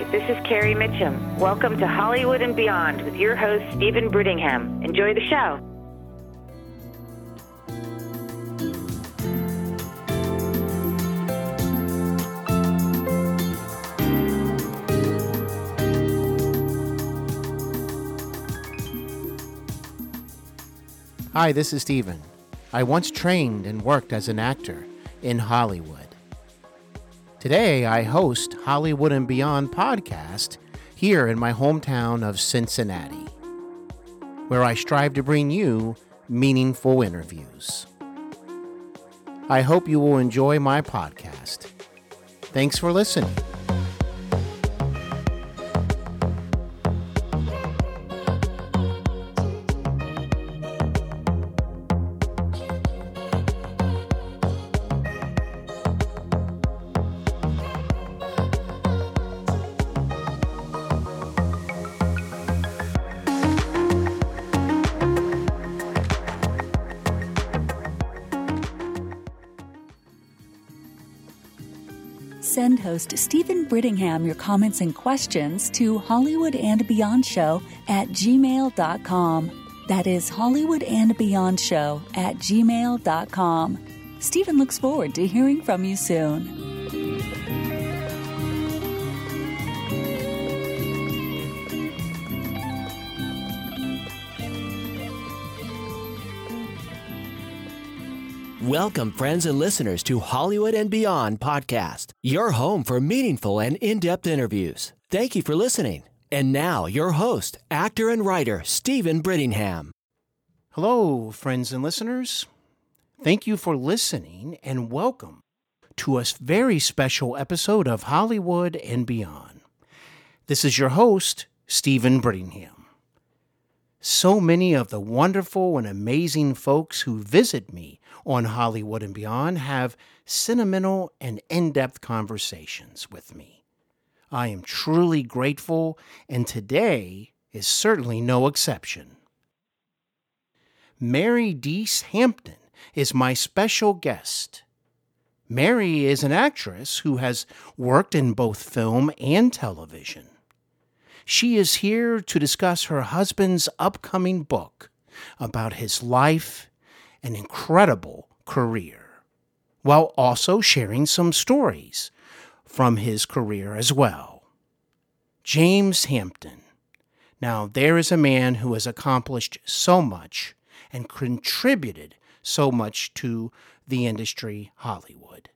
Hi, this is Carrie Mitchum. Welcome to Hollywood and Beyond with your host, Steven Brittingham. Enjoy the show. Hi, this is Steven. I once trained and worked as an actor in Hollywood. Today, I host Hollywood and Beyond podcast here in my hometown of Cincinnati, where I strive to bring you meaningful interviews. I hope you will enjoy my podcast. Thanks for listening. Steven Brittingham your comments and questions to Hollywood and Beyond Show at gmail.com. That is Hollywood and Beyond Show at gmail.com. Steven looks forward to hearing from you soon. Welcome, friends and listeners, to Hollywood and Beyond podcast, your home for meaningful and in depth interviews. Thank you for listening. And now, your host, actor and writer, Steven Brittingham. Hello, friends and listeners. Thank you for listening and welcome to a very special episode of Hollywood and Beyond. This is your host, Steven Brittingham. So many of the wonderful and amazing folks who visit me on Hollywood and Beyond have sentimental and in depth conversations with me. I am truly grateful, and today is certainly no exception. Mary Deese Hampton is my special guest. Mary is an actress who has worked in both film and television. She is here to discuss her husband's upcoming book about his life an incredible career, while also sharing some stories from his career as well. James Hampton. Now, there is a man who has accomplished so much and contributed so much to the industry, Hollywood.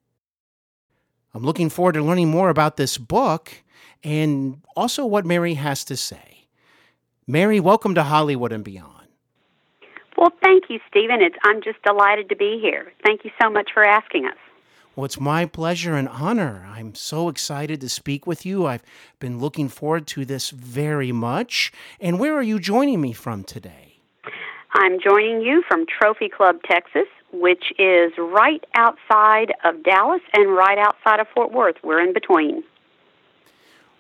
I'm looking forward to learning more about this book and also what Mary has to say. Mary, welcome to Hollywood and Beyond. Well, thank you, Steven. It's, I'm just delighted to be here. Thank you so much for asking us. Well, it's my pleasure and honor. I'm so excited to speak with you. I've been looking forward to this very much. And where are you joining me from today? I'm joining you from Trophy Club, Texas, which is right outside of Dallas and right outside of Fort Worth. We're in between.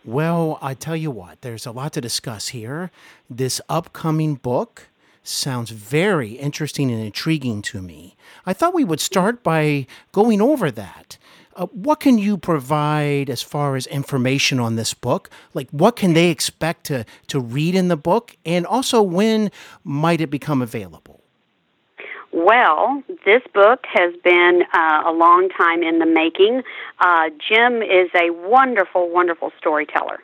Well, I tell you what, there's a lot to discuss here. This upcoming book, sounds very interesting and intriguing to me. I thought we would start by going over that. Uh, what can you provide as far as information on this book? Like, what can they expect to, to read in the book? And also, when might it become available? Well, this book has been uh, a long time in the making. Uh, Jim is a wonderful, wonderful storyteller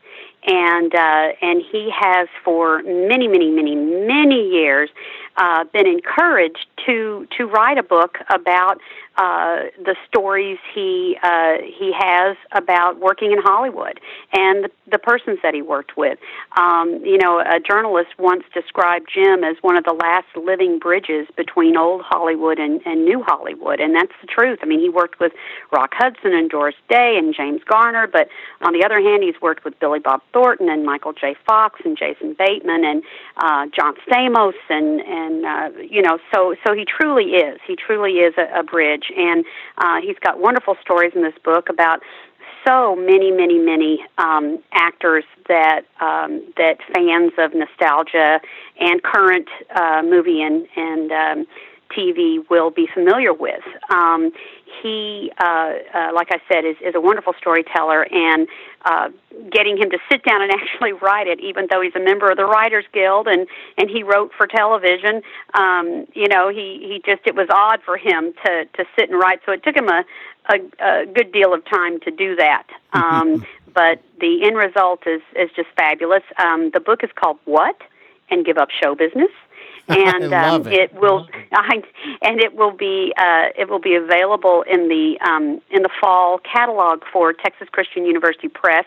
and uh, and he has for many, many, many, many years uh, been encouraged to to write a book about uh, the stories he uh, he has about working in Hollywood and the, persons that he worked with. Um, you know, a journalist once described Jim as one of the last living bridges between old Hollywood and, and new Hollywood, and that's the truth. I mean, he worked with Rock Hudson and Doris Day and James Garner, but on the other hand, he's worked with Billy Bob Thornton and Michael J. Fox and Jason Bateman and uh, John Stamos and and uh, you know, so so he truly is. He truly is a, a bridge, and uh, he's got wonderful stories in this book about so many, many, many um, actors that um, that fans of nostalgia and current uh, movie and and um, TV will be familiar with. Um, he, uh, uh, like I said, is, is a wonderful storyteller, and uh, getting him to sit down and actually write it, even though he's a member of the Writers Guild and and he wrote for television, um, you know, he he just it was odd for him to to sit and write. So it took him a a, a good deal of time to do that. Um, but the end result is is just fabulous. Um, the book is called What and Give Up Show Business and um, it. it. will I, and it will be uh, it will be available in the um, in the fall catalog for Texas Christian University Press.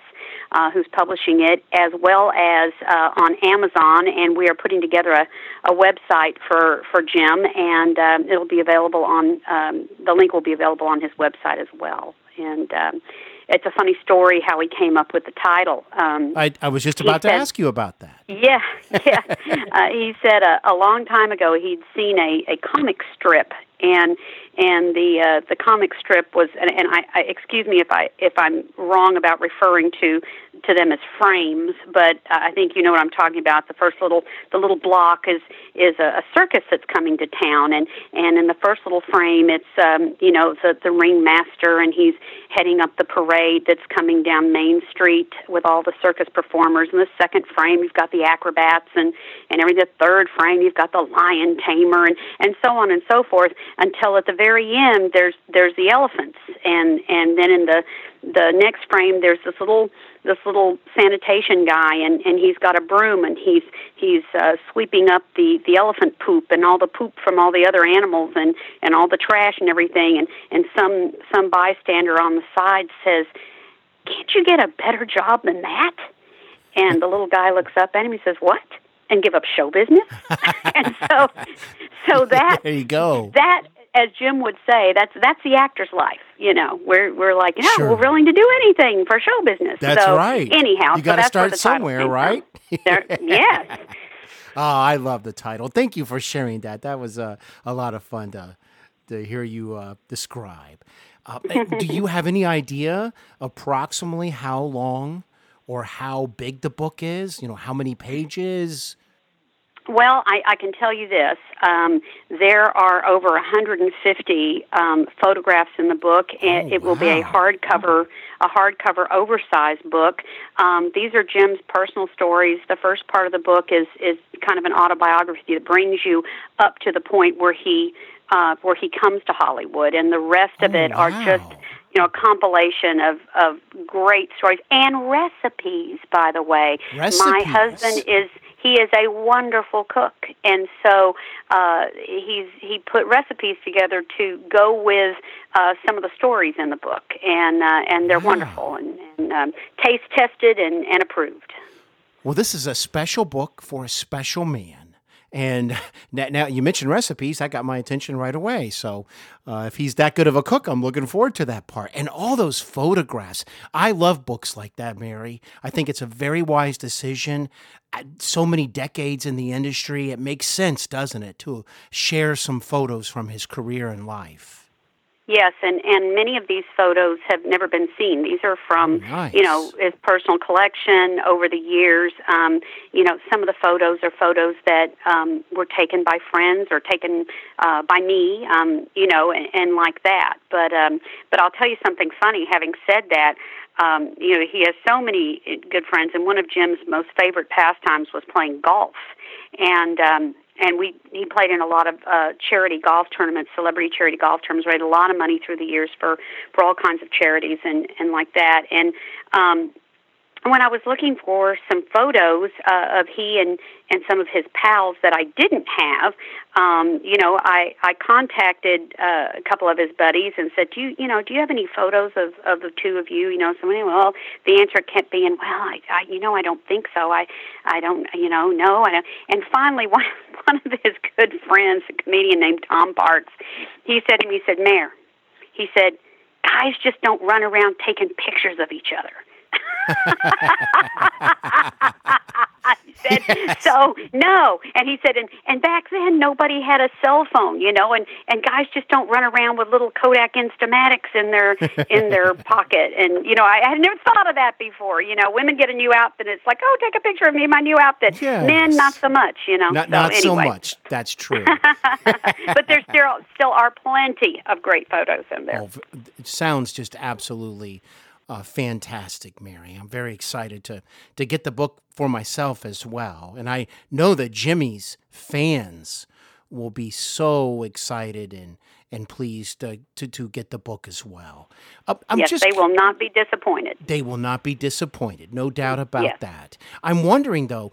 Uh, who's publishing it, as well as uh, on Amazon, and we are putting together a, a website for, for Jim, and um, it'll be available on um, the link will be available on his website as well. And um, it's a funny story how he came up with the title. Um, I, I was just about to ask you about that. Yeah, yeah. uh, he said a, a long time ago he'd seen a, a comic strip, and and the uh, the comic strip was, and, and I, I excuse me if I if I'm wrong about referring to to them as frames, but uh, I think you know what I'm talking about. The first little the little block is is a, a circus that's coming to town, and and in the first little frame, it's um, you know the the ringmaster, and he's heading up the parade that's coming down Main Street with all the circus performers. In the second frame, you've got the acrobats, and and every the third frame, you've got the lion tamer, and and so on and so forth, until at the very end, there's there's the elephants, and and then in the the next frame, there's this little this little sanitation guy and and he's got a broom and he's he's uh, sweeping up the the elephant poop and all the poop from all the other animals and and all the trash and everything. And and some some bystander on the side says can't you get a better job than that? And the little guy looks up at him he says what? And give up show business? And so so that there you go. that as Jim would say, that's that's the actor's life. You know, we're we're like, no, sure. we're willing to do anything for show business. That's so, right. Anyhow, you got to so start somewhere, right? yes. Oh, I love the title. Thank you for sharing that. That was uh, a lot of fun to to hear you uh, describe. Uh, do you have any idea approximately how long or how big the book is? You know, how many pages? Well, I, I can tell you this. Um, there are over 150 um, photographs in the book, and oh, it will wow. be a hardcover, a hardcover, oversized book. Um, these are Jim's personal stories. The first part of the book is is kind of an autobiography that brings you up to the point where he uh, where he comes to Hollywood, and the rest of oh, it wow. are just you know, a compilation of, of great stories and recipes, by the way. Recipes. My husband is he is a wonderful cook, and so uh, he's he put recipes together to go with uh, some of the stories in the book, and uh, and they're Wow. wonderful and, and um, taste tested and, and approved. Well, this is a special book for a special man. And now, you mentioned recipes, that got my attention right away. So uh, if he's that good of a cook, I'm looking forward to that part. And all those photographs. I love books like that, Mary. I think it's a very wise decision. So many decades in the industry, it makes sense, doesn't it, to share some photos from his career and life. Yes, and and many of these photos have never been seen. These are from Oh, nice. you know his personal collection over the years. Um, you know, some of the photos are photos that um, were taken by friends or taken uh, by me. Um, you know, and, and like that. But um, but I'll tell you something funny. Having said that. Um, you know, he has so many good friends, and one of Jim's most favorite pastimes was playing golf. And um, and we he played in a lot of uh, charity golf tournaments, celebrity charity golf tournaments, raised a lot of money through the years for for all kinds of charities and and like that. And um, when I was looking for some photos uh, of he and and some of his pals that I didn't have, um, you know, I I contacted uh, a couple of his buddies and said, do you you know do you have any photos of of the two of you? You know, somebody. Well, the answer kept being, well, I, I you know I don't think so. I I don't you know no I don't. And finally, one one of his good friends, a comedian named Tom Parks, he said to me, he said, Mayor, he said, guys just don't run around taking pictures of each other. Said, yes. so no. And he said, and and back then nobody had a cell phone, you know, and and guys just don't run around with little Kodak Instamatics in their in their pocket. And you know, I, I had never thought of that before. You know, women get a new outfit, it's like, oh, take a picture of me, my new outfit. Yes. Men, not so much, you know. Not so, not anyway. so much. That's true. but there still still are plenty of great photos in there. Oh, it sounds just absolutely uh, fantastic, Mary. I'm very excited to to get the book for myself as well, and I know that Jimmy's fans will be so excited and and pleased to to, to get the book as well. Uh, yes, just, they will not be disappointed. They will not be disappointed, no doubt about yes. that. I'm wondering though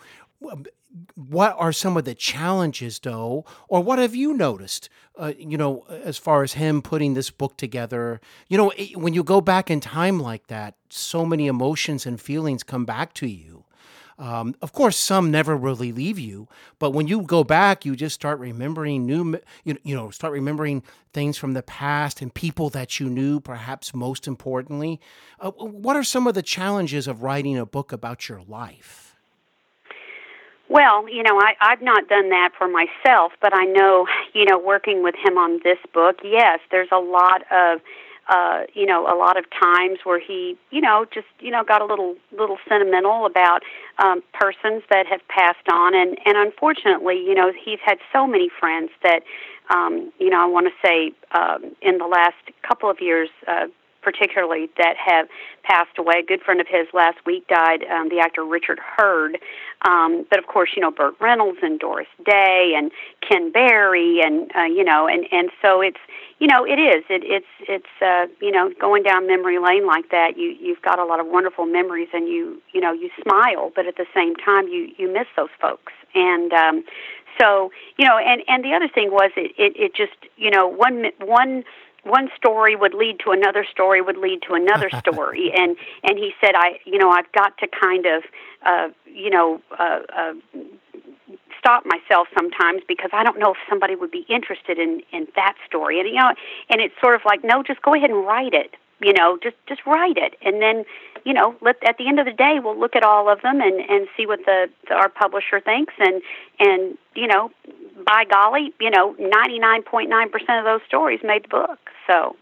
what are some of the challenges though? Or what have you noticed uh, you know as far as him putting this book together? You know when you go back in time like that so many emotions and feelings come back to you. Um, of course some never really leave you but when you go back you just start remembering new you know, you know start remembering things from the past and people that you knew perhaps most importantly. Uh, what are some of the challenges of writing a book about your life well, you know, I, I've not done that for myself, but I know, you know, working with him on this book, yes, there's a lot of uh, you know, a lot of times where he, you know, just, you know, got a little little sentimental about um persons that have passed on. And and unfortunately, you know, he's had so many friends that um, you know, I want to say um in the last couple of years uh particularly that have passed away. A good friend of his last week died, um, the actor Richard Herd. Um, but of course, you know Burt Reynolds and Doris Day and Ken Berry, and uh, you know, and and so it's you know it is it, it's it's uh, you know going down memory lane like that. You you've got a lot of wonderful memories, and you you know you smile, but at the same time you you miss those folks, and um, so you know, and and the other thing was it it, it just you know one one one story would lead to another story would lead to another story. And and he said i you know i've got to kind of uh you know uh, uh stop myself sometimes because i don't know if somebody would be interested in in that story. And you know and it's sort of like no just go ahead and write it you know just just write it and then you know let at the end of the day we'll look at all of them and and see what the, the our publisher thinks and and you know by golly you know 99.9% of those stories made the book so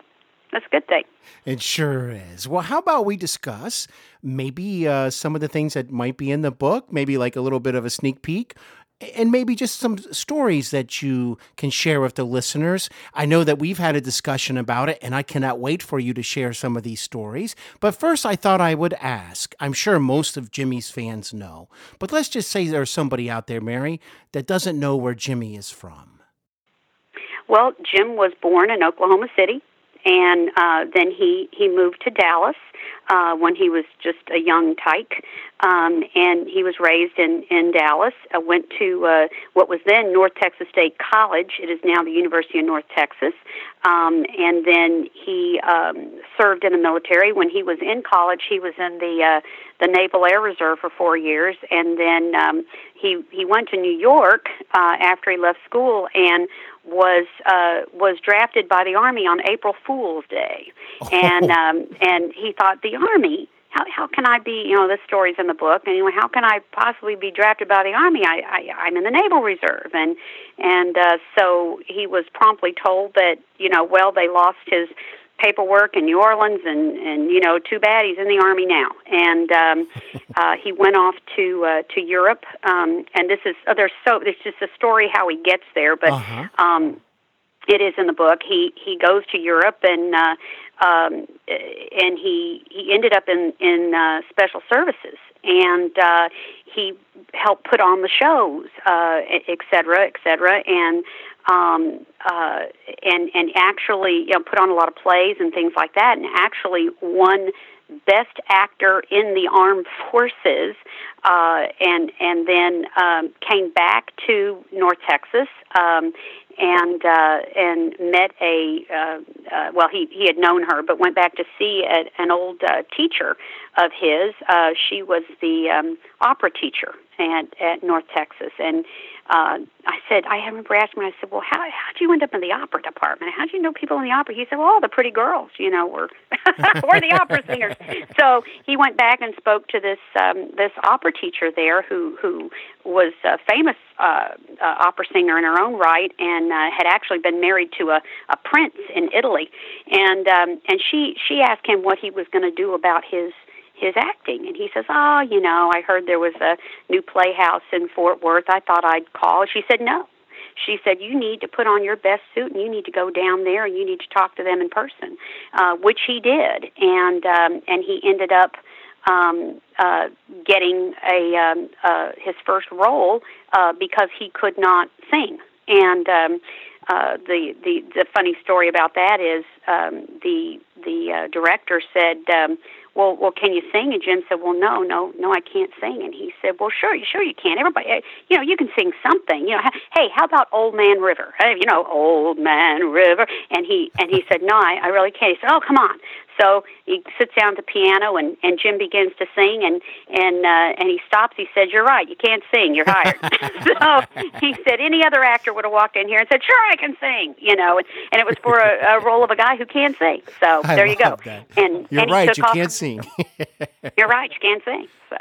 that's a good thing. It sure is. Well, how about we discuss maybe uh, some of the things that might be in the book, maybe like a little bit of a sneak peek, and maybe just some stories that you can share with the listeners. I know that we've had a discussion about it, and I cannot wait for you to share some of these stories. But first, I thought I would ask. I'm sure most of Jimmy's fans know, but let's just say there's somebody out there, Mary, that doesn't know where Jimmy is from. Well, Jim was born in Oklahoma City, and uh, then he he moved to Dallas uh, when he was just a young tyke, um, and he was raised in in Dallas. Uh, went to uh, what was then North Texas State College. It is now the University of North Texas, um, and then he um, served in the military. When he was in college, he was in the uh, the Naval Air Reserve for four years, and then um, he he went to New York uh, after he left school and was uh, was drafted by the Army on April Fool's Day, oh. and um, and he thought the Army. How how can I be? You know, this story's in the book. Anyway, how can I possibly be drafted by the Army? I, I I'm in the Naval Reserve, and and uh, so he was promptly told that you know, well, they lost his paperwork in New Orleans, and and you know, too bad he's in the army now. And um, uh, he went off to uh, to Europe, um, and this is oh, there's so there's just a story how he gets there, but uh-huh. um, it is in the book. He he goes to Europe and. Uh, um, and he he ended up in in uh, special services, and uh, he helped put on the shows, uh, et cetera, et cetera, and um, uh, and and actually you know, put on a lot of plays and things like that, and actually won best actor in the armed forces, uh, and and then um, came back to North Texas, um, and uh, and met a uh, uh, well, he he had known her, but went back to see a, an old uh, teacher of his. Uh, she was the um, opera teacher at at North Texas, and uh, I said, I remember asking him, I said, well, how how'd you end up in the opera department? How'd you know people in the opera? He said, well, all the pretty girls, you know, were were the opera singers. So he went back and spoke to this um, this opera teacher there, who who was a famous uh, uh, opera singer in her own right, and uh, had actually been married to a a prince in Italy, and um, and she she asked him what he was going to do about his his acting. And he says, Oh, you know, I heard there was a new playhouse in Fort Worth. I thought I'd call. She said, No. She said, You need to put on your best suit and you need to go down there and you need to talk to them in person, uh, which he did. And, um, and he ended up um, uh, getting a um, uh, his first role uh, because he could not sing. And um, uh, the the the funny story about that is um, the the uh, director said, um, well, well, can you sing? And Jim said, well, no, no, no, I can't sing. And he said, well, sure, you sure you can. Everybody, eh, you know, you can sing something. You know, hey, how about Old Man River? Hey, you know, Old Man River. And he and he said, no, I, I really can't. He said, oh, come on. So he sits down at the piano and and Jim begins to sing and and uh, and he stops. He said, "You're right. You can't sing. You're hired." so he said, any other actor would have walked in here and said, "Sure, I can sing." You know, and, and it was for a, a role of a guy who can sing. So I there you go. That. And you're and right. You can't sing. you're right. You can't sing. So.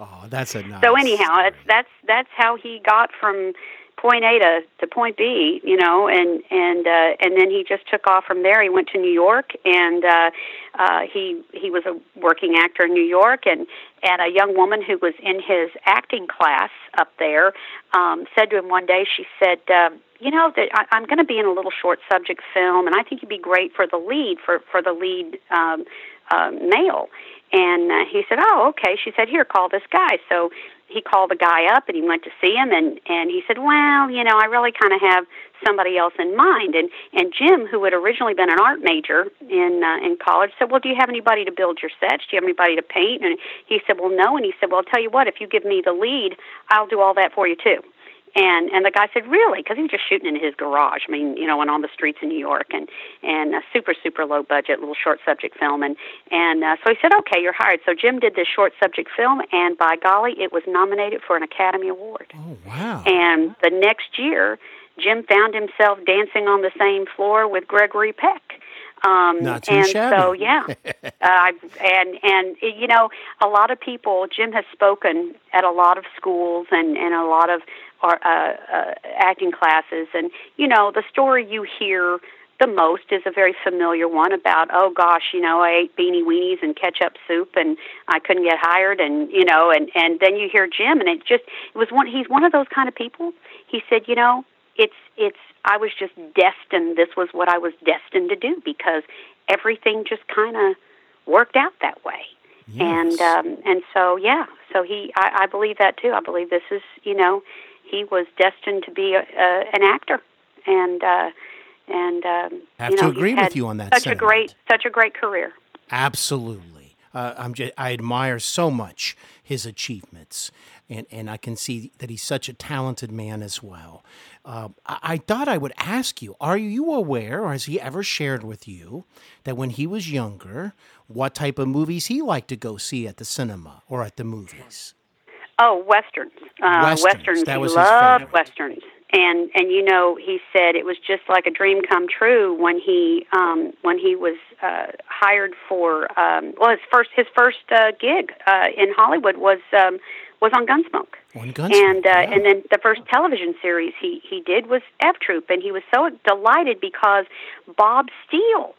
Oh, that's a nice. So anyhow, that's that's that's how he got from point A to, to point B, you know, and and uh, and then he just took off from there. He went to New York, and uh, uh, he he was a working actor in New York, and and a young woman who was in his acting class up there um, said to him one day, she said. Um, you know that I, I'm going to be in a little short subject film, and I think you'd be great for the lead for for the lead um, uh, male. And uh, he said, "Oh, okay." She said, "Here, call this guy." So he called the guy up and he went to see him and and he said, "Well, you know, I really kind of have somebody else in mind." And and Jim, who had originally been an art major in uh, in college, said, "Well, do you have anybody to build your sets? Do you have anybody to paint?" And he said, "Well, no." And he said, "Well, I'll tell you what, if you give me the lead, I'll do all that for you too." And and the guy said, really? Because he was just shooting in his garage. I mean, you know, and on the streets in New York, and and a super super low budget little short subject film. And and uh, so he said, okay, you're hired. So Jim did this short subject film, and by golly, it was nominated for an Academy Award. Oh wow! And the next year, Jim found himself dancing on the same floor with Gregory Peck. Um, Not too and shabby. so, yeah, uh, and and you know, a lot of people. Jim has spoken at a lot of schools and and a lot of uh, uh, acting classes, and you know, the story you hear the most is a very familiar one about oh gosh you know I ate beanie weenies and ketchup soup and I couldn't get hired and you know and and then you hear Jim and it just it was one he's one of those kind of people he said you know it's it's I was just destined this was what I was destined to do because everything just kind of worked out that way yes. and um and so yeah so he I, I believe that too I believe this is you know he was destined to be a, a, an actor and uh and um, I have you know, to agree with you on that. Such sentiment. a great, such a great career. Absolutely, uh, I'm just, I admire so much his achievements, and and I can see that he's such a talented man as well. Uh, I, I thought I would ask you: Are you aware, or has he ever shared with you that when he was younger, what type of movies he liked to go see at the cinema or at the movies? Oh, westerns. Uh, Westerns, westerns. that he was his loved favorite. westerns. And and you know he said it was just like a dream come true when he um when he was uh hired for um well his first his first uh gig uh in Hollywood was um was on Gunsmoke. On Gunsmoke, and uh, yeah. and then the first television series he he did was F Troop, and he was so delighted because Bob Steele,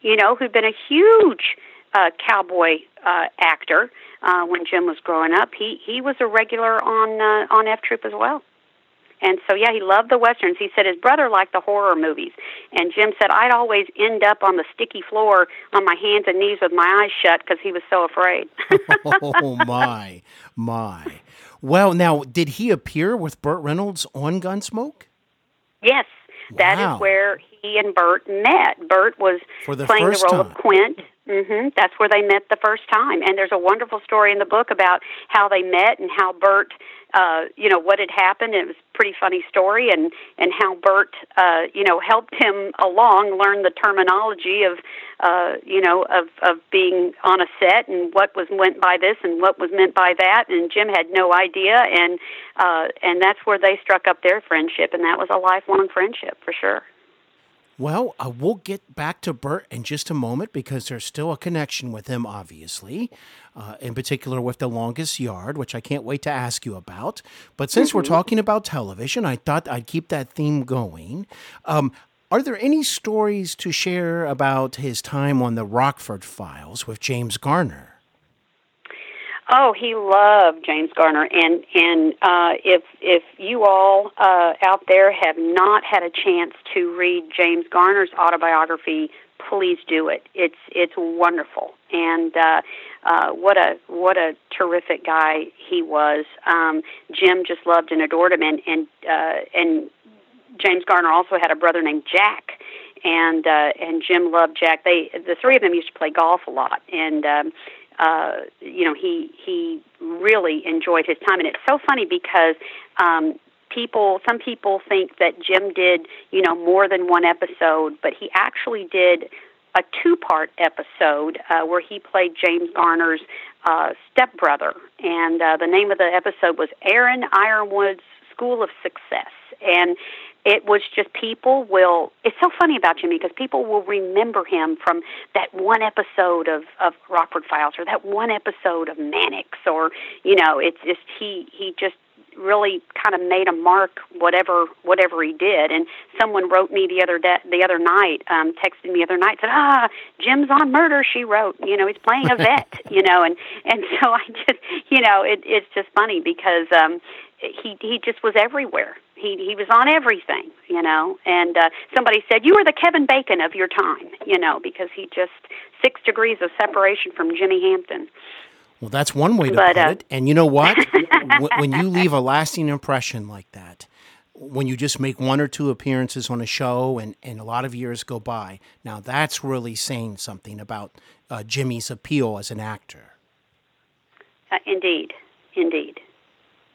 you know, who'd been a huge uh, cowboy uh, actor uh, when Jim was growing up, he he was a regular on uh, on F Troop as well. And so, yeah, he loved the westerns. He said his brother liked the horror movies, and Jim said I'd always end up on the sticky floor on my hands and knees with my eyes shut because he was so afraid. oh my, my. Well, now, did he appear with Burt Reynolds on Gunsmoke? Yes, that is Wow. where he and Burt met. Burt was playing the role time. of Quint. hmm hmm That's where they met the first time, and there's a wonderful story in the book about how they met and how Burt, uh, you know, what had happened. It was a pretty funny story, and and how Burt, uh, you know, helped him along learn the terminology of, uh, you know, of of being on a set and what was meant by this and what was meant by that. And Jim had no idea, and uh, and that's where they struck up their friendship, and that was a lifelong friendship for sure. Well, uh, we'll get back to Burt in just a moment because there's still a connection with him, obviously, uh, in particular with The Longest Yard, which I can't wait to ask you about. But since mm-hmm. we're talking about television, I thought I'd keep that theme going. Um, are there any stories to share about his time on the Rockford Files with James Garner? Oh, he loved James Garner, and and uh, if if you all uh, out there have not had a chance to read James Garner's autobiography, please do it. It's it's wonderful, and uh, uh, what a what a terrific guy he was. Um, Jim just loved and adored him, and and uh, and James Garner also had a brother named Jack, and uh, and Jim loved Jack. They the three of them used to play golf a lot, and um, uh, you know, he he really enjoyed his time, and it's so funny because um, people, some people think that Jim did, you know, more than one episode, but he actually did a two-part episode uh, where he played James Garner's uh, stepbrother, and uh, the name of the episode was Aaron Ironwood's School of Success, and it was just people will it's so funny about jimmy because people will remember him from that one episode of of rockford files or that one episode of mannix or you know it's just he he just really kind of made a mark whatever whatever he did and someone wrote me the other day the other night um texted me the other night said ah jim's on murder she wrote you know he's playing a vet you know and and so i just you know it it's just funny because um he he just was everywhere. He he was on everything, you know. And uh, somebody said you were the Kevin Bacon of your time, you know, because he just six degrees of separation from Jimmy Hampton. Well, that's one way to but, put uh, it. And you know what? when you leave a lasting impression like that, when you just make one or two appearances on a show and, and a lot of years go by, now that's really saying something about uh, Jimmy's appeal as an actor. Uh, indeed, indeed.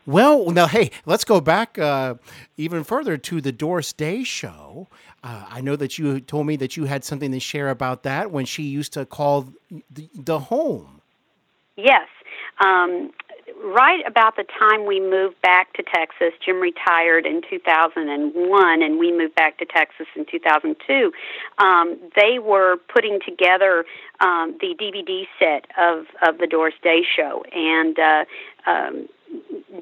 Well, now, hey, let's go back uh, even further to the Doris Day show. Uh, I know that you told me that you had something to share about that when she used to call the, the home. Yes. Um, right about the time we moved back to Texas, Jim retired in 2001, and we moved back to Texas in 2002. Um, they were putting together um, the DVD set of of the Doris Day Show, and uh, um,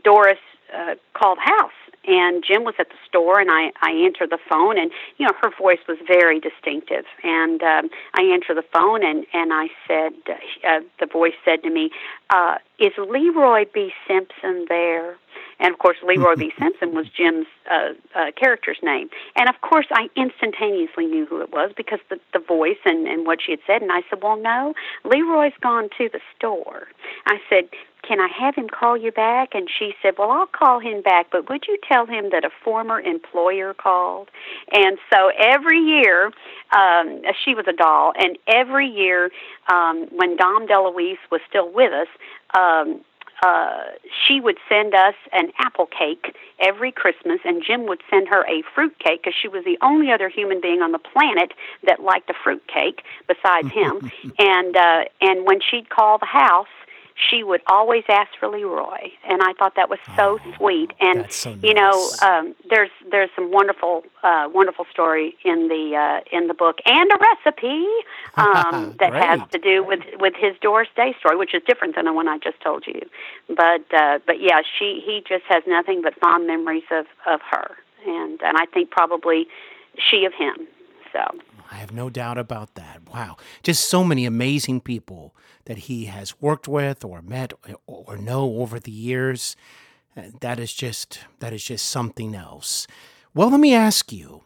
Doris uh, called house. And Jim was at the store and I I answered the phone and you know her voice was very distinctive. And um I answered the phone and and I said uh, uh, the voice said to me uh is Leroy B. Simpson there? And of course Leroy B. Simpson was Jim's uh, uh character's name. And of course I instantaneously knew who it was because the the voice and and what she had said. And I said well no. Leroy's gone to the store. I said can I have him call you back? And she said, Well, I'll call him back, but would you tell him that a former employer called? And so every year, um, she was a doll, and every year um, when Dom DeLuise was still with us, um, uh, she would send us an apple cake every Christmas, and Jim would send her a fruit cake because she was the only other human being on the planet that liked a fruit cake besides him. and uh, and when she'd call the house, she would always ask for Leroy, and I thought that was so oh, sweet. And so nice. you know, um, there's there's some wonderful uh, wonderful story in the uh, in the book, and a recipe um, that has to do with with his Doris Day story, which is different than the one I just told you. But uh, but yeah, she he just has nothing but fond memories of of her, and and I think probably she of him. So I have no doubt about that. Wow, just so many amazing people that he has worked with or met or know over the years. Uh, that is just that is just something else. Well, let me ask you,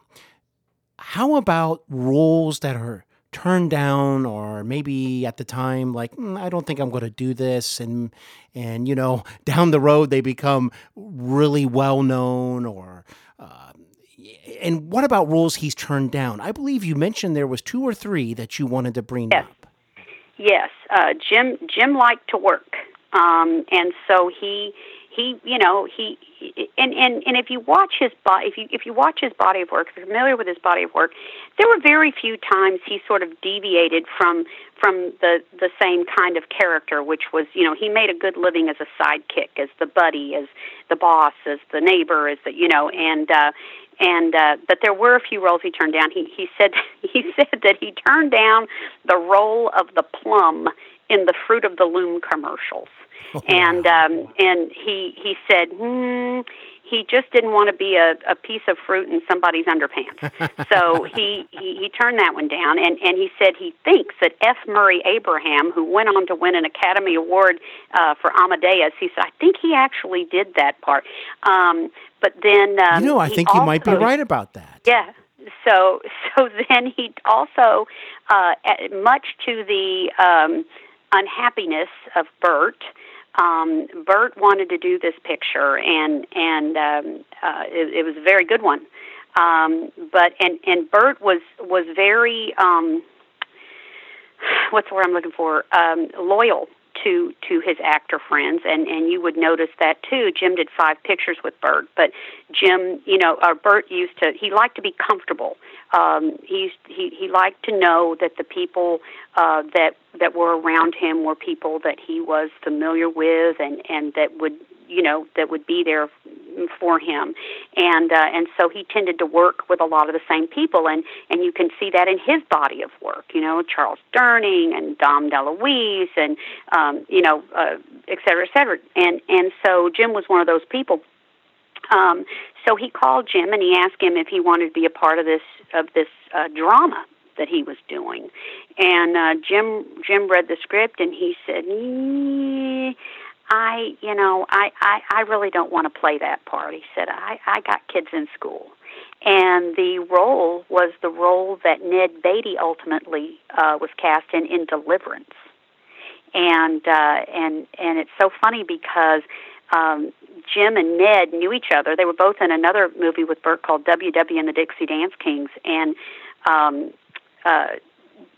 how about roles that are turned down or maybe at the time like mm, I don't think I'm going to do this and and you know down the road they become really well known or uh, and what about roles he's turned down? I believe you mentioned there was two or three that you wanted to bring yes. up. Yes, uh, Jim. Jim liked to work, um, and so he he you know he and and and if you watch his body if you if you watch his body of work if you're familiar with his body of work there were very few times he sort of deviated from from the the same kind of character which was you know he made a good living as a sidekick as the buddy as the boss as the neighbor as the you know and uh and uh but there were a few roles he turned down. He he said he said that he turned down the role of the plum in the fruit of the loom commercials. Oh, and um, and he he said hmm, he just didn't want to be a, a piece of fruit in somebody's underpants. so he, he he turned that one down, and and he said he thinks that F. Murray Abraham, who went on to win an Academy Award uh, for Amadeus, he said I think he actually did that part. Um, but then um, you know, I think also, you might be right about that. Yeah, so so then he also uh much to the um unhappiness of Burt um, Burt wanted to do this picture, and and um, uh, it, it was a very good one. Um, but and and Burt was was very um, what's the word I'm looking for? Um, loyal to to his actor friends and and you would notice that too jim did five pictures with burt but jim you know uh, burt used to he liked to be comfortable um he he he liked to know that the people uh that that were around him were people that he was familiar with and and that would you know that would be there for him. And uh, and so he tended to work with a lot of the same people and and you can see that in his body of work you know Charles Durning and Dom DeLuise and um, you know uh, et cetera et cetera. And and so Jim was one of those people. Um, so he called Jim and he asked him if he wanted to be a part of this of this uh, drama that he was doing and uh, Jim Jim read the script and he said I, you know, I, I, I really don't want to play that part. He said, I, I got kids in school. And the role was the role that Ned Beatty ultimately uh, was cast in in Deliverance. And uh, and and it's so funny because um, Jim and Ned knew each other. They were both in another movie with Burt called WW and the Dixie Dance Kings, and um, uh,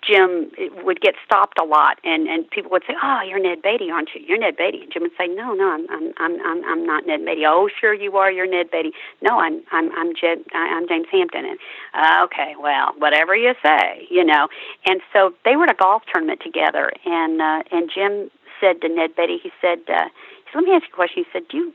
Jim would get stopped a lot, and and people would say, "Oh, you're Ned Beatty, aren't you? You're Ned Beatty." And Jim would say, "No, no, I'm I'm I'm I'm not Ned Beatty." "Oh, sure you are. You're Ned Beatty." "No, I'm I'm I'm Jed I'm James Hampton." And uh, okay, well, whatever you say, you know. And so they were at a golf tournament together, and uh, and Jim said to Ned Beatty, he said, uh, said, "Let me ask you a question." He said, "Do you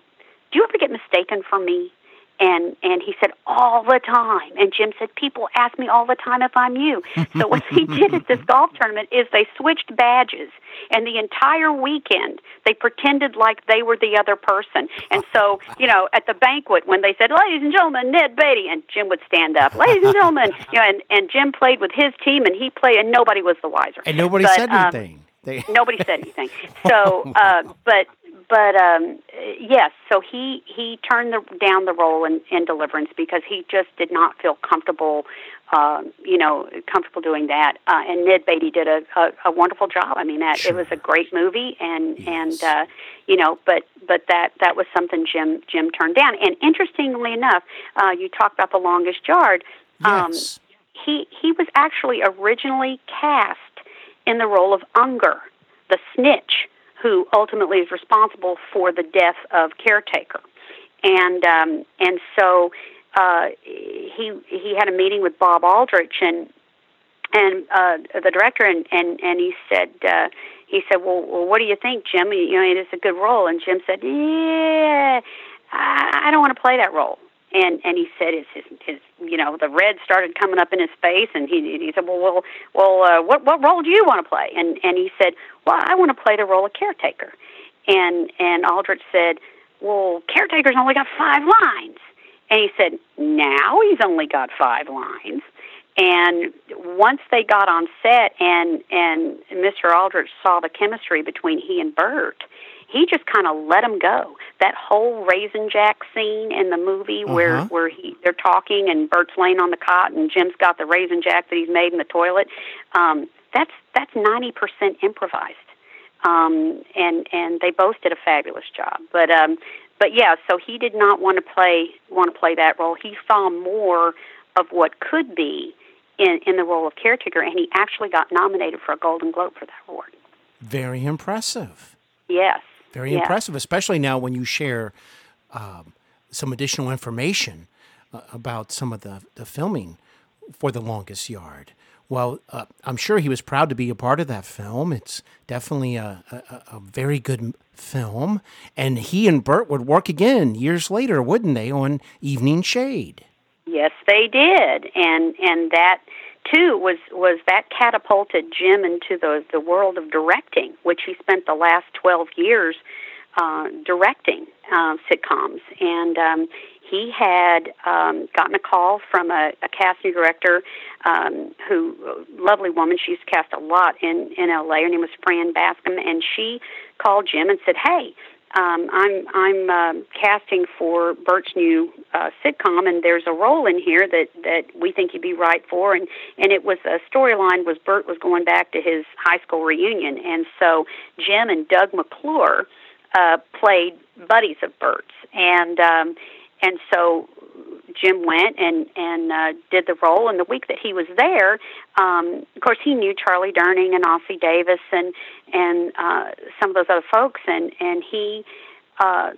do you ever get mistaken for me?" and and he said all the time. And jim said people ask me all the time if i'm you. So what he did at this golf tournament is they switched badges. And the entire weekend they pretended like they were the other person. And so you know at the banquet when they said ladies and gentlemen ned beatty and jim would stand up ladies and gentlemen you know and and jim played with his team and he played and nobody was the wiser. And nobody but, said um, anything. Nobody said anything. So uh but but um yes so he he turned the, down the role in, in deliverance because he just did not feel comfortable uh, you know comfortable doing that uh, and ned beatty did a, a, a wonderful job i mean that sure. it was a great movie and yes. and uh you know but but that that was something jim jim turned down and interestingly enough uh you talked about the longest yard um yes. he he was actually originally cast in the role of unger the snitch who ultimately is responsible for the death of caretaker, and um, and so uh, he he had a meeting with Bob Aldrich and and uh, the director and and and he said uh, he said well, well what do you think Jim? You know it is a good role. And Jim said yeah I, I don't want to play that role and and he said his his, his you know the red started coming up in his face and he he said well well well uh, what what role do you want to play? And and he said well I want to play the role of caretaker. And and Aldrich said well caretaker's only got five lines. And he said now he's only got five lines. And once they got on set and and Mr. Aldrich saw the chemistry between he and Burt he just kind of let him go. That whole raisin jack scene in the movie uh-huh. where where he they're talking and Burt's laying on the cot and Jim's got the raisin jack that he's made in the toilet. Um, that's that's ninety percent improvised. Um, and and they both did a fabulous job. But um, but yeah, so he did not want to play want to play that role. He saw more of what could be in in the role of caretaker, and he actually got nominated for a Golden Globe for that award. Very impressive. Yes. Very yes. impressive, especially now when you share um, some additional information uh, about some of the, the filming for The Longest Yard. Well, uh, I'm sure he was proud to be a part of that film. It's definitely a, a, a, very good film. And he and Burt would work again years later, wouldn't they, on Evening Shade? Yes, they did. And and that too was was that catapulted Jim into the the world of directing, which he spent the last 12 years uh, directing uh, sitcoms. And um, he had um, gotten a call from a, a casting director um, who, lovely woman, she used to cast a lot in, in LA. Her name was Fran Bascom, and she called Jim and said, Hey, um, I'm I'm uh, casting for Burt's new uh, sitcom, and there's a role in here that that we think you'd be right for. And and it was a storyline was Burt was going back to his high school reunion, and so Jim and Doug McClure uh, played buddies of Burt's, and um, and so Jim went and and uh, did the role. And the week that he was there, um, of course, he knew Charlie Durning and Ossie Davis and and uh, some of those other folks, and and he. Uh,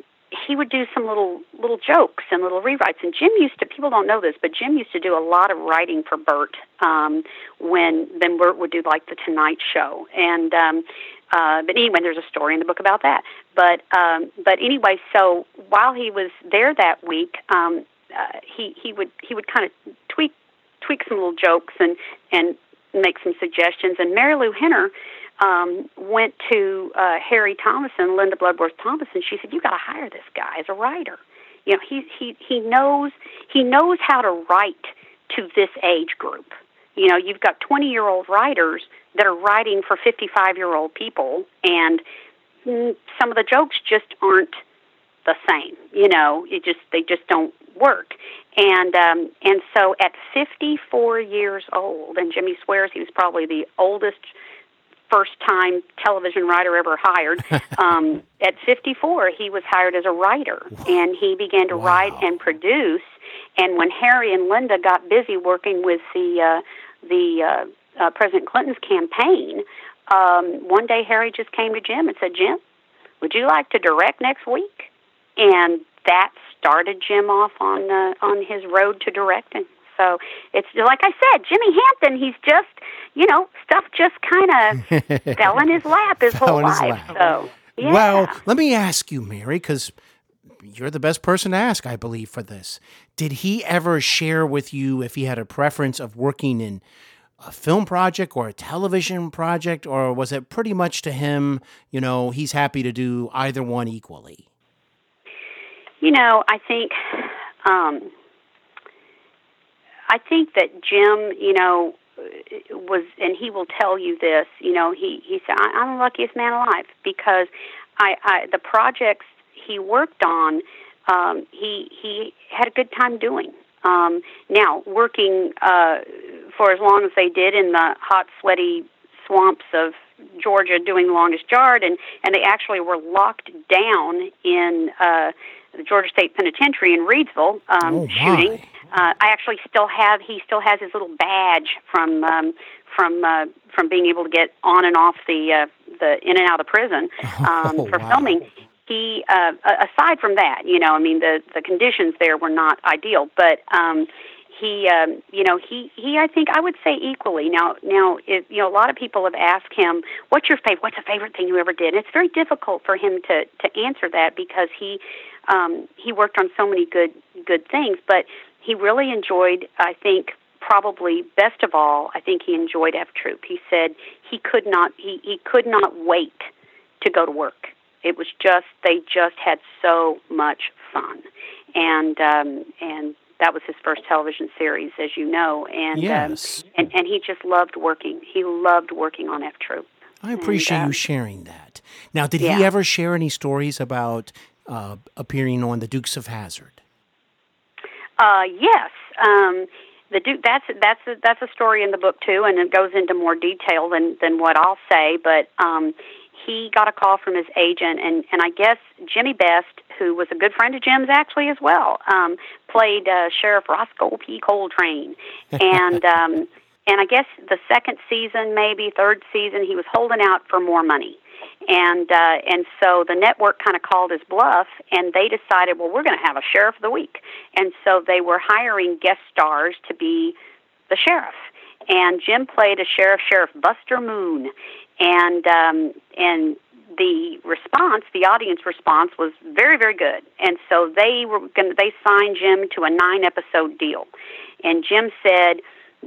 he would do some little little jokes and little rewrites. And Jim used to people don't know this, but Jim used to do a lot of writing for Burt um, when then Burt would do like the Tonight Show. And um, uh, but anyway, there's a story in the book about that. But um, but anyway, so while he was there that week, um, uh, he he would he would kind of tweak tweak some little jokes and and make some suggestions. And Marilu Henner um, went to uh, Harry Thomason, Linda Bloodworth Thomason. She said, "You got to hire this guy as a writer. You know, he he he knows he knows how to write to this age group." You know, you've got 20 year old writers that are writing for 55 year old people, and mm, some of the jokes just aren't the same. You know, it just they just don't work. And um, and so at 54 years old, and Jimmy swears he was probably the oldest first time television writer ever hired. Um, at 54, he was hired as a writer, and he began to wow. write and produce. And when Harry and Linda got busy working with the uh, the uh, uh, President Clinton's campaign, um, one day Harry just came to Jim and said, "Jim, would you like to direct next week?" And that started Jim off on uh, on his road to directing. So it's like I said, Jimmy Hampton. He's just, you know, stuff just kind of fell in his lap his whole life. Lap. So yeah. Well, let me ask you, Mary, because you're the best person to ask, I believe, for this. Did he ever share with you if he had a preference of working in a film project or a television project, or was it pretty much to him, you know, he's happy to do either one equally? You know, I think, um, I think that Jim, you know, was, and he will tell you this. You know, he he said, "I'm the luckiest man alive because I, I the projects he worked on, um, he he had a good time doing. Um, now, working uh, for as long as they did in the hot, sweaty swamps of Georgia, doing longest yard, and and they actually were locked down in uh, the Georgia State Penitentiary in Reidsville, um, oh, shooting. Uh, I actually still have he still has his little badge from um, from uh, from being able to get on and off the uh, the in and out of prison um, oh, for wow. filming he uh, aside from that, you know, I mean the the conditions there were not ideal, but um, he, um, you know, he he I think I would say equally. Now now if, you know a lot of people have asked him, "What's your favorite? What's a favorite thing you ever did?" And it's very difficult for him to to answer that because he um, he worked on so many good good things, but he really enjoyed, I think, probably best of all, I think he enjoyed F Troop. He said he could not he, he could not wait to go to work. It was just they just had so much fun, and um, and that was his first television series, as you know, and yes. um, and and he just loved working. He loved working on F Troop. I appreciate and, uh, you sharing that. Now, did yeah. he ever share any stories about uh, appearing on the Dukes of Hazzard? Uh, yes. Um, the Duke. That's that's a, that's a story in the book too, and it goes into more detail than than what I'll say. But um, he got a call from his agent, and and I guess Jimmy Best, who was a good friend of Jim's actually as well, um, played uh, Sheriff Roscoe P. Coltrane, and um, and I guess the second season, maybe third season, he was holding out for more money. And uh, and so the network kind of called his bluff, and they decided, well, we're going to have a sheriff of the week. And so they were hiring guest stars to be the sheriff. And Jim played a sheriff, Sheriff Buster Moon, and um, and the response, the audience response, was very, very good. And so they were going they signed Jim to a nine episode deal. And Jim said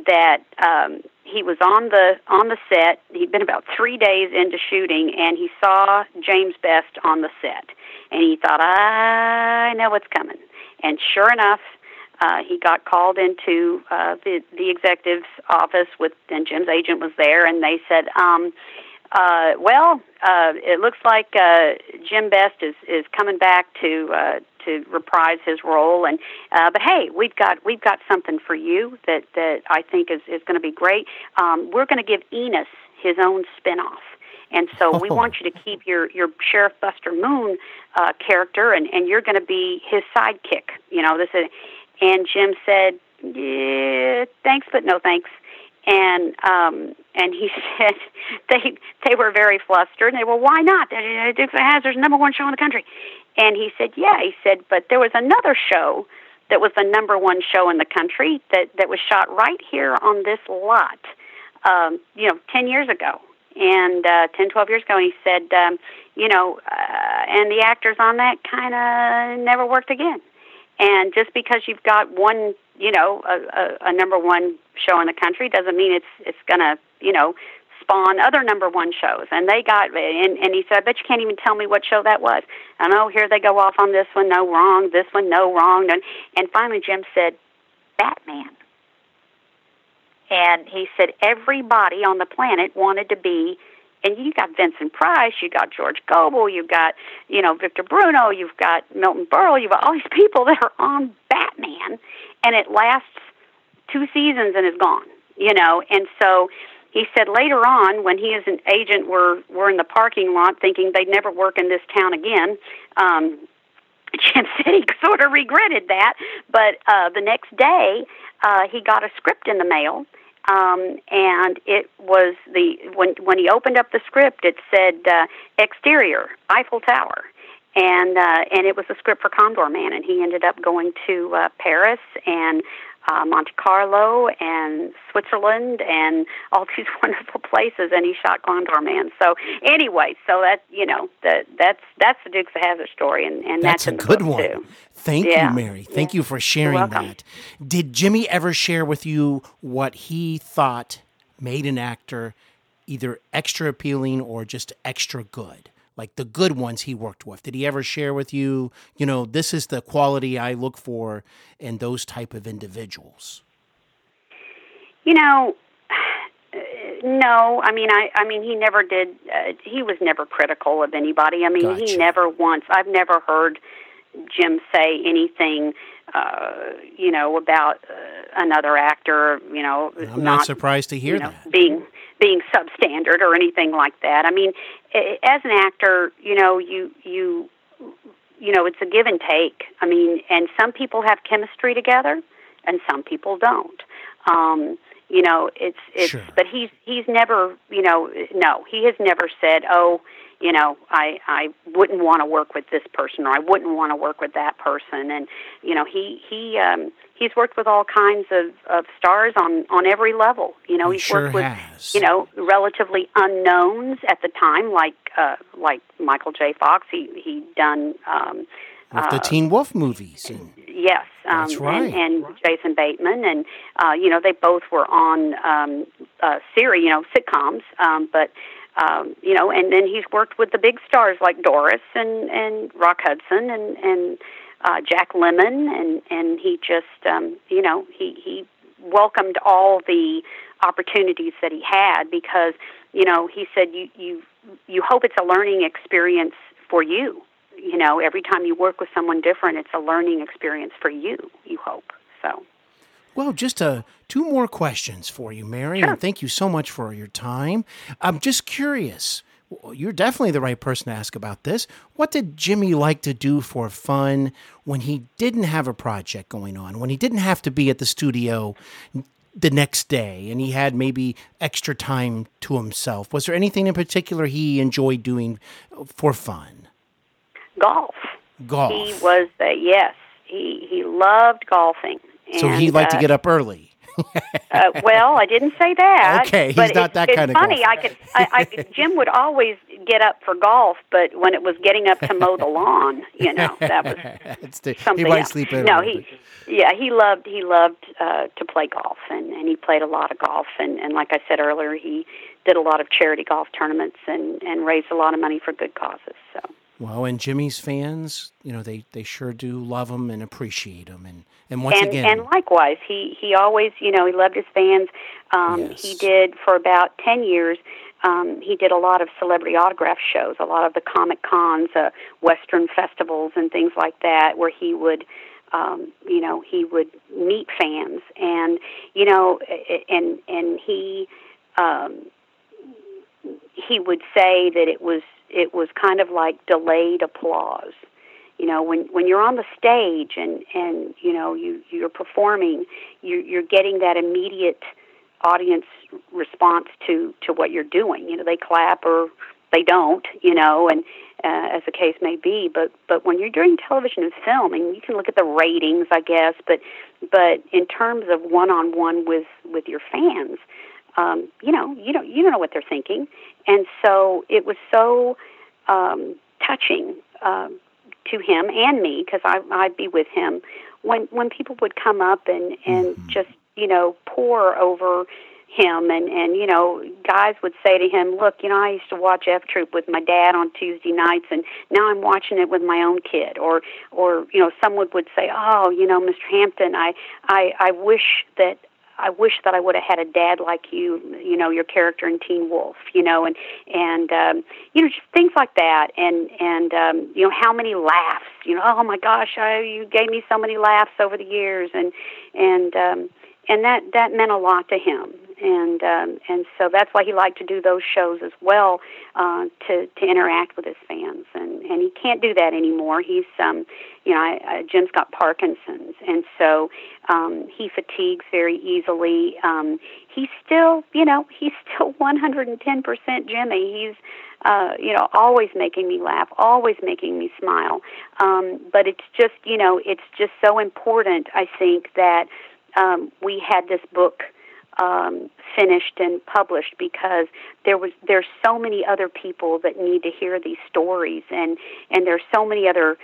that um, he was on the on the set. He'd been about three days into shooting, and he saw James Best on the set, and he thought, "I know what's coming." And sure enough, uh, he got called into uh, the the executive's office with, and Jim's agent was there, and they said, um, uh, "Well, uh, it looks like uh, Jim Best is is coming back to uh, to reprise his role. And uh, but hey, we've got we've got something for you that that I think is is going to be great. Um, we're going to give Enos his own spinoff. And so we oh. want you to keep your your Sheriff Buster Moon uh, character, and and you're going to be his sidekick. You know this is, and Jim said, yeah, "Thanks, but no thanks." And um and he said they they were very flustered. And they were why not? Dukes of Hazzard's number one show in the country. And he said yeah he said but there was another show that was the number one show in the country that that was shot right here on this lot um you know 10 years ago. And uh 10 12 years ago and he said um you know uh, and the actors on that kind of never worked again. And just because you've got one, you know, a, a, a number one show in the country doesn't mean it's it's going to, you know, spawn other number one shows. And they got, and, and he said, I bet you can't even tell me what show that was. I know, here they go off on this one, no, wrong, this one, no, wrong. And, and finally Jim said, Batman. And he said, everybody on the planet wanted to be and you got Vincent Price, you got George Gobel, you've got you know Victor Buono, you've got Milton Berle, you've got all these people that are on Batman, and it lasts two seasons and is gone. You know, and so he said later on when he as an agent were were in the parking lot thinking they'd never work in this town again. Um, Jim said he sort of regretted that, but uh, the next day uh, he got a script in the mail um, and it was the when when he opened up the script, it said uh, exterior Eiffel Tower, and uh, and it was a script for Condorman, and he ended up going to uh, Paris and uh, Monte Carlo and Switzerland and all these wonderful places, and he shot Condorman. So anyway, so that you know that that's that's the Dukes of Hazzard story, and, and that's, that's a good one. Too. Thank yeah. you, Mary. Thank yeah. you for sharing that. Did Jimmy ever share with you what he thought made an actor either extra appealing or just extra good? Like the good ones he worked with. Did he ever share with you you know this is the quality i look for in those type of individuals? You know no. I mean i i mean he never did uh, he was never critical of anybody. I mean gotcha. he never once i've never heard jim say anything uh you know about uh, another actor you know i'm not, not surprised to hear you know, that. being being substandard or anything like that. I mean, as an actor, you know, you you you know, it's a give and take. I mean, and some people have chemistry together, and some people don't. Um, you know, it's it's. Sure. But he's he's never, you know, no, he has never said, oh you know, I I wouldn't want to work with this person or I wouldn't want to work with that person and you know, he he um he's worked with all kinds of of stars on on every level. You know, he he's sure worked with has. you know, relatively unknowns at the time like uh like Michael J. Fox. He he done um with the uh, Teen Wolf movies. And, yes, um, that's right. And, and Jason Bateman, and uh, you know they both were on um, uh, series, you know, sitcoms. Um, but um, you know, and then he's worked with the big stars like Doris and and Rock Hudson and and uh, Jack Lemmon, and and he just um, you know he he welcomed all the opportunities that he had because you know he said you you you hope it's a learning experience for you. You know, every time you work with someone different, it's a learning experience for you. You hope so. Well, just uh, two more questions for you, Mary, sure. and thank you so much for your time. I'm just curious. You're definitely the right person to ask about this. What did Jimmy like to do for fun when he didn't have a project going on, when he didn't have to be at the studio the next day and he had maybe extra time to himself, was there anything in particular he enjoyed doing for fun? Golf. Golf. He was uh, yes. He he loved golfing. So he liked uh, to get up early. uh, well, I didn't say that. Okay, he's but not it's, that it's kind of funny. golfer. I could. I, I Jim would always get up for golf, but when it was getting up to mow the lawn, you know, that was It's the- something he might else. sleep in. No, he. Yeah, he loved he loved uh, to play golf, and and he played a lot of golf, and and like I said earlier, he did a lot of charity golf tournaments and and raised a lot of money for good causes. So. Well, and Jimmy's fans, you know, they, they sure do love him and appreciate him. And, and once and, again, and likewise, he he always, you know, he loved his fans. Um, Yes. He did for about ten years. Um, he did a lot of celebrity autograph shows, a lot of the comic cons, uh, Western festivals, and things like that, where he would, um, you know, he would meet fans, and you know, and and he. Um, he would say that it was it was kind of like delayed applause. You know when when you're on the stage and and you know you you're performing you you're getting that immediate audience response to to what you're doing. You know they clap or they don't you know and uh, as the case may be but but when you're doing television and film and you can look at the ratings i guess but but in terms of one on one with with your fans um you know you don't you don't know what they're thinking and so it was so um touching um to him and me because I, I'd be with him when when people would come up and and just you know pour over him and and you know guys would say to him look you know I used to watch F Troop with my dad on Tuesday nights and now I'm watching it with my own kid or or you know someone would say oh you know Mr. Hampton I I I wish that I wish that I would have had a dad like you, you know, your character in Teen Wolf, you know, and and um, you know, just things like that, and and um, you know, how many laughs, you know, oh my gosh, I, you gave me so many laughs over the years, and and um, and that that meant a lot to him, and um, and so that's why he liked to do those shows as well, uh, to to interact with his fans, and and he can't do that anymore. He's um, you know, I, I, Jim's got Parkinson's, and so um, he fatigues very easily. Um, he's still, you know, he's still 110% Jimmy. He's, uh, you know, always making me laugh, always making me smile. Um, but it's just, you know, it's just so important, I think, that um, we had this book um, finished and published because there was there's so many other people that need to hear these stories, and and there's so many other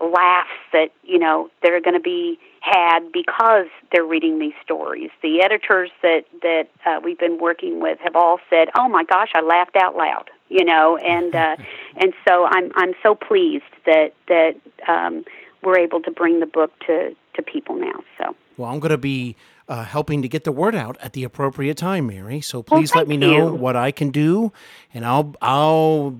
laughs that you know that are going to be had because they're reading these stories. The editors that that uh, we've been working with have all said, "Oh my gosh, I laughed out loud," you know, and uh, and so I'm I'm so pleased that that um, we're able to bring the book to to people now. So well, I'm going to be uh, helping to get the word out at the appropriate time, Mary. So please let thank me know you. what I can do, and I'll I'll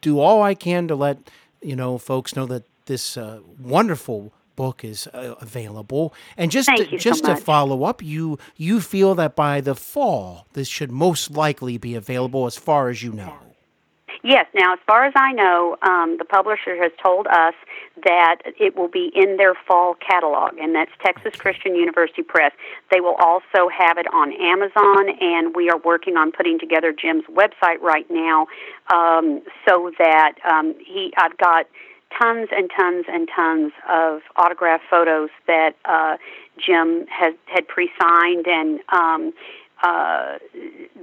do all I can to let you know folks know that this uh, wonderful book is uh, available. And just Thank to, you so just to follow up, you you feel that by the fall this should most likely be available, as far as you know. Yes. Now, as far as I know, um, the publisher has told us that it will be in their fall catalog, and that's Texas Christian University Press. They will also have it on Amazon, and we are working on putting together Jim's website right now, um, so that um, he. I've got tons and tons and tons of autograph photos that uh, Jim has had pre-signed and. Um, uh,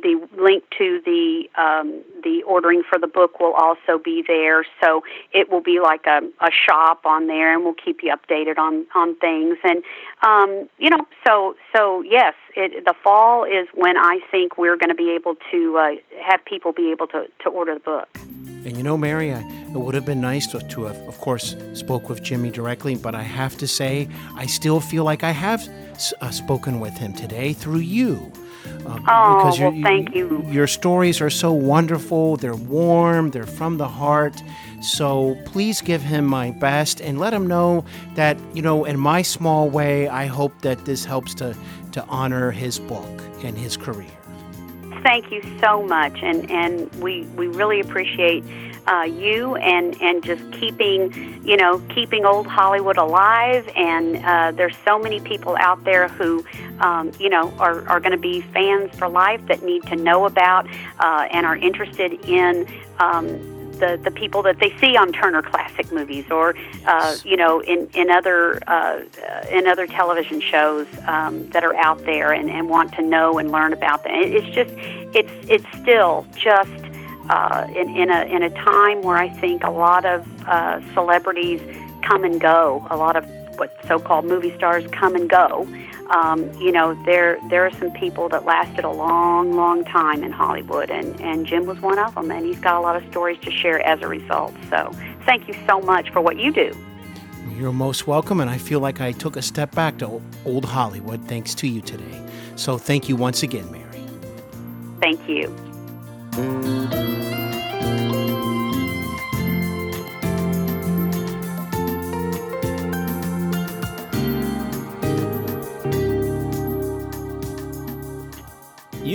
the link to the um, the ordering for the book will also be there, so it will be like a, a shop on there, and we'll keep you updated on on things. And um, you know, so so yes, it, the fall is when I think we're going to be able to uh, have people be able to to order the book. And you know, Mary, I, it would have been nice to, to have, of course, spoke with Jimmy directly, but I have to say, I still feel like I have uh, spoken with him today through you. Uh, Oh, you're- well, thank you. Your stories are so wonderful. They're warm. They're from the heart. So please give him my best and let him know that, you know, in my small way, I hope that this helps to, to honor his book and his career. Thank you so much, and and we we really appreciate uh, you and and just keeping you know keeping old Hollywood alive. And uh, there's so many people out there who um, you know are are going to be fans for life that need to know about uh, and are interested in. Um, the, the people that they see on Turner Classic Movies or uh, you know in in other uh, in other television shows um, that are out there and, and want to know and learn about them. It's just it's it's still just uh, in, in a in a time where I think a lot of uh, celebrities come and go, a lot of what so-called movie stars come and go. Um, you know, there there are some people that lasted a long, long time in Hollywood, and and Jim was one of them, and he's got a lot of stories to share as a result. So, thank you so much for what you do. You're most welcome, and I feel like I took a step back to old Hollywood thanks to you today. So, thank you once again, Mary. Thank you. You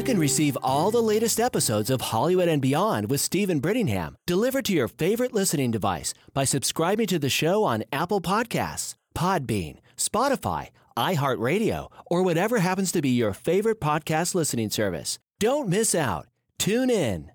can receive all the latest episodes of Hollywood and Beyond with Steven Brittingham delivered to your favorite listening device by subscribing to the show on Apple Podcasts, Podbean, Spotify, iHeartRadio, or whatever happens to be your favorite podcast listening service. Don't miss out. Tune in.